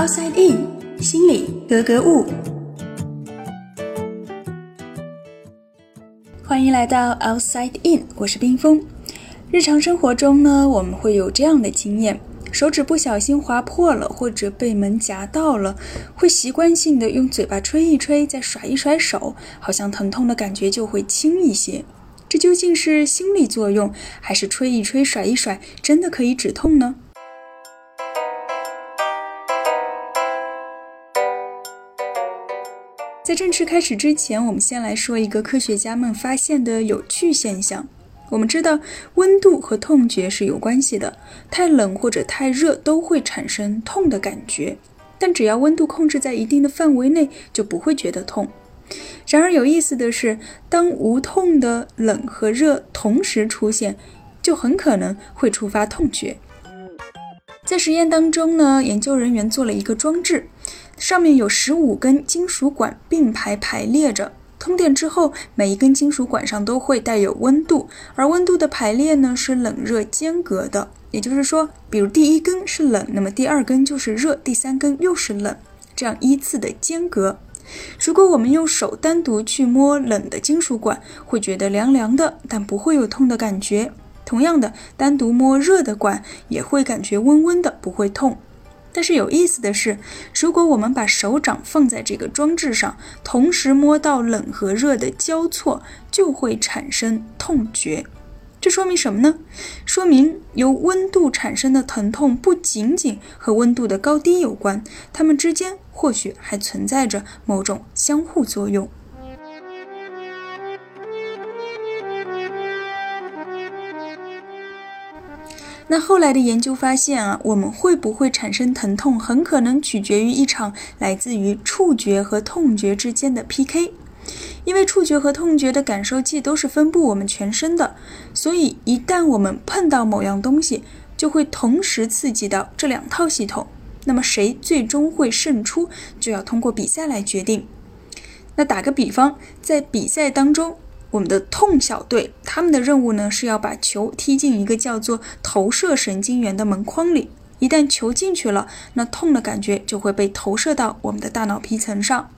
Outside In，心里格格物。欢迎来到 Outside In，我是冰峰。日常生活中呢，我们会有这样的经验：手指不小心划破了，或者被门夹到了，会习惯性的用嘴巴吹一吹，再甩一甩手，好像疼痛的感觉就会轻一些。这究竟是心理作用，还是吹一吹、甩一甩真的可以止痛呢？在正式开始之前，我们先来说一个科学家们发现的有趣现象。我们知道温度和痛觉是有关系的，太冷或者太热都会产生痛的感觉，但只要温度控制在一定的范围内，就不会觉得痛。然而有意思的是，当无痛的冷和热同时出现，就很可能会触发痛觉。在实验当中呢，研究人员做了一个装置。上面有十五根金属管并排排列着，通电之后，每一根金属管上都会带有温度，而温度的排列呢是冷热间隔的。也就是说，比如第一根是冷，那么第二根就是热，第三根又是冷，这样依次的间隔。如果我们用手单独去摸冷的金属管，会觉得凉凉的，但不会有痛的感觉。同样的，单独摸热的管也会感觉温温的，不会痛。但是有意思的是，如果我们把手掌放在这个装置上，同时摸到冷和热的交错，就会产生痛觉。这说明什么呢？说明由温度产生的疼痛不仅仅和温度的高低有关，它们之间或许还存在着某种相互作用。那后来的研究发现啊，我们会不会产生疼痛，很可能取决于一场来自于触觉和痛觉之间的 PK。因为触觉和痛觉的感受器都是分布我们全身的，所以一旦我们碰到某样东西，就会同时刺激到这两套系统。那么谁最终会胜出，就要通过比赛来决定。那打个比方，在比赛当中。我们的痛小队，他们的任务呢是要把球踢进一个叫做投射神经元的门框里。一旦球进去了，那痛的感觉就会被投射到我们的大脑皮层上。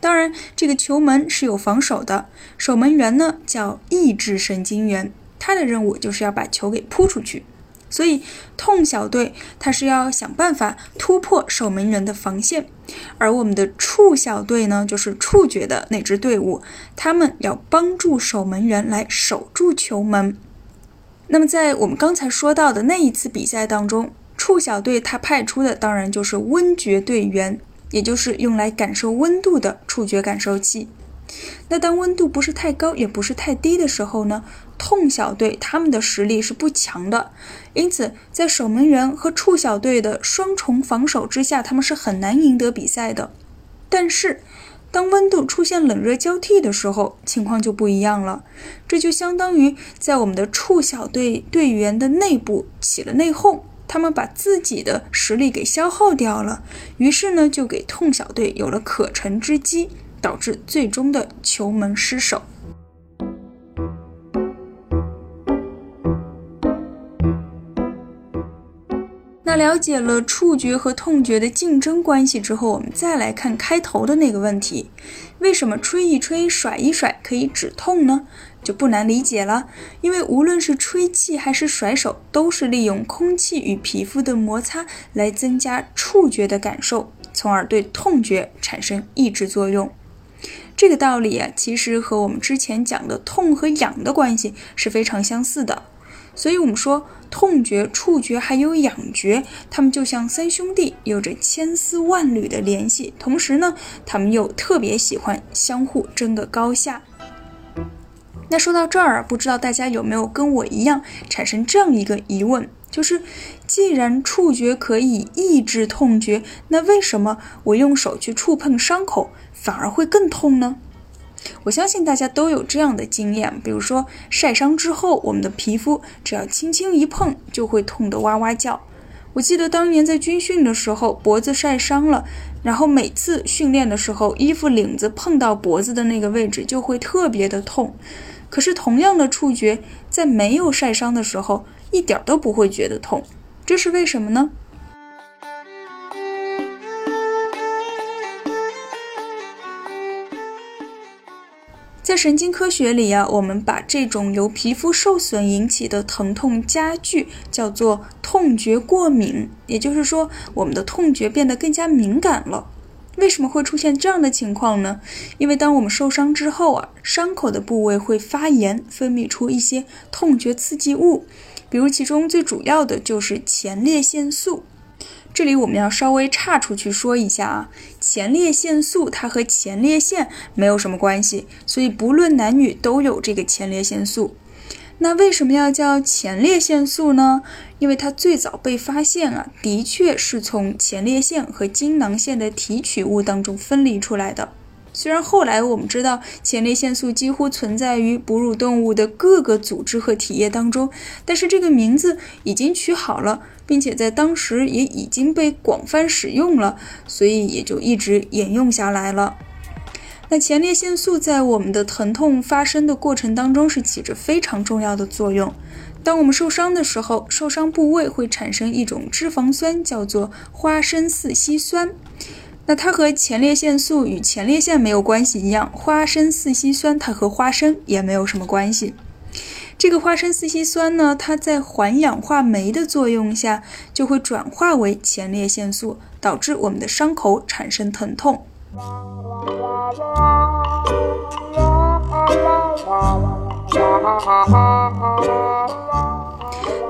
当然，这个球门是有防守的，守门员呢叫抑制神经元，他的任务就是要把球给扑出去。所以，痛小队他是要想办法突破守门员的防线，而我们的触小队呢，就是触觉的那支队伍，他们要帮助守门员来守住球门。那么，在我们刚才说到的那一次比赛当中，触小队他派出的当然就是温觉队员，也就是用来感受温度的触觉感受器。那当温度不是太高，也不是太低的时候呢？痛小队他们的实力是不强的，因此在守门员和触小队的双重防守之下，他们是很难赢得比赛的。但是，当温度出现冷热交替的时候，情况就不一样了。这就相当于在我们的触小队队员的内部起了内讧，他们把自己的实力给消耗掉了，于是呢，就给痛小队有了可乘之机，导致最终的球门失守。那了解了触觉和痛觉的竞争关系之后，我们再来看开头的那个问题：为什么吹一吹、甩一甩可以止痛呢？就不难理解了，因为无论是吹气还是甩手，都是利用空气与皮肤的摩擦来增加触觉的感受，从而对痛觉产生抑制作用。这个道理啊，其实和我们之前讲的痛和痒的关系是非常相似的。所以，我们说痛觉、触觉还有痒觉，他们就像三兄弟，有着千丝万缕的联系。同时呢，他们又特别喜欢相互争个高下。那说到这儿，不知道大家有没有跟我一样产生这样一个疑问：就是既然触觉可以抑制痛觉，那为什么我用手去触碰伤口反而会更痛呢？我相信大家都有这样的经验，比如说晒伤之后，我们的皮肤只要轻轻一碰，就会痛得哇哇叫。我记得当年在军训的时候，脖子晒伤了，然后每次训练的时候，衣服领子碰到脖子的那个位置就会特别的痛。可是同样的触觉，在没有晒伤的时候，一点都不会觉得痛，这是为什么呢？在神经科学里啊，我们把这种由皮肤受损引起的疼痛加剧叫做痛觉过敏，也就是说，我们的痛觉变得更加敏感了。为什么会出现这样的情况呢？因为当我们受伤之后啊，伤口的部位会发炎，分泌出一些痛觉刺激物，比如其中最主要的就是前列腺素。这里我们要稍微岔出去说一下啊，前列腺素它和前列腺没有什么关系，所以不论男女都有这个前列腺素。那为什么要叫前列腺素呢？因为它最早被发现啊，的确是从前列腺和精囊腺的提取物当中分离出来的。虽然后来我们知道前列腺素几乎存在于哺乳动物的各个组织和体液当中，但是这个名字已经取好了，并且在当时也已经被广泛使用了，所以也就一直沿用下来了。那前列腺素在我们的疼痛发生的过程当中是起着非常重要的作用。当我们受伤的时候，受伤部位会产生一种脂肪酸，叫做花生四烯酸。那它和前列腺素与前列腺没有关系一样，花生四烯酸它和花生也没有什么关系。这个花生四烯酸呢，它在环氧化酶的作用下就会转化为前列腺素，导致我们的伤口产生疼痛。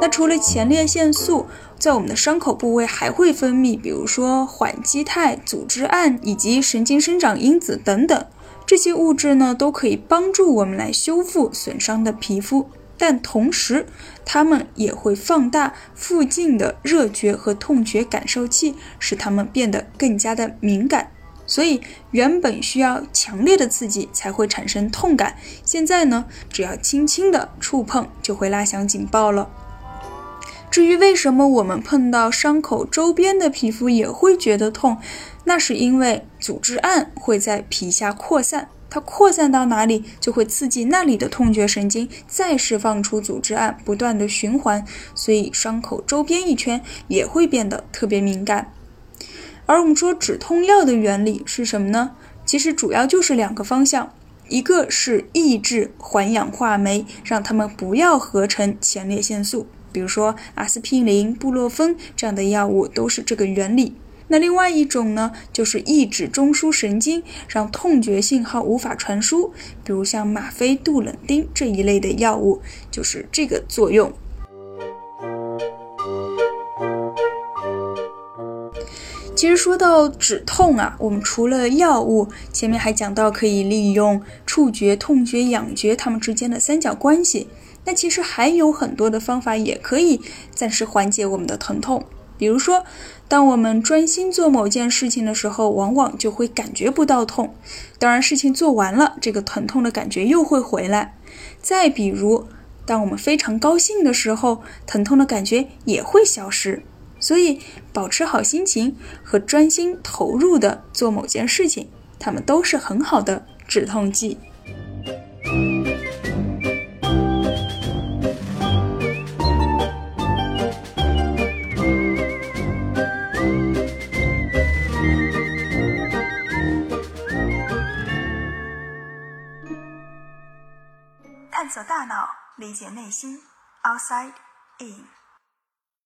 那除了前列腺素。在我们的伤口部位还会分泌，比如说缓激肽、组织胺以及神经生长因子等等。这些物质呢，都可以帮助我们来修复损伤的皮肤，但同时，它们也会放大附近的热觉和痛觉感受器，使它们变得更加的敏感。所以，原本需要强烈的刺激才会产生痛感，现在呢，只要轻轻的触碰就会拉响警报了。至于为什么我们碰到伤口周边的皮肤也会觉得痛，那是因为组织胺会在皮下扩散，它扩散到哪里就会刺激那里的痛觉神经，再释放出组织胺，不断的循环，所以伤口周边一圈也会变得特别敏感。而我们说止痛药的原理是什么呢？其实主要就是两个方向，一个是抑制环氧化酶，让它们不要合成前列腺素。比如说阿司匹林、布洛芬这样的药物都是这个原理。那另外一种呢，就是抑制中枢神经，让痛觉信号无法传输。比如像吗啡、杜冷丁这一类的药物，就是这个作用。其实说到止痛啊，我们除了药物，前面还讲到可以利用触觉、痛觉、痒觉它们之间的三角关系。那其实还有很多的方法也可以暂时缓解我们的疼痛，比如说，当我们专心做某件事情的时候，往往就会感觉不到痛。当然，事情做完了，这个疼痛的感觉又会回来。再比如，当我们非常高兴的时候，疼痛的感觉也会消失。所以，保持好心情和专心投入的做某件事情，它们都是很好的止痛剂。探索大脑，理解内心，outside in。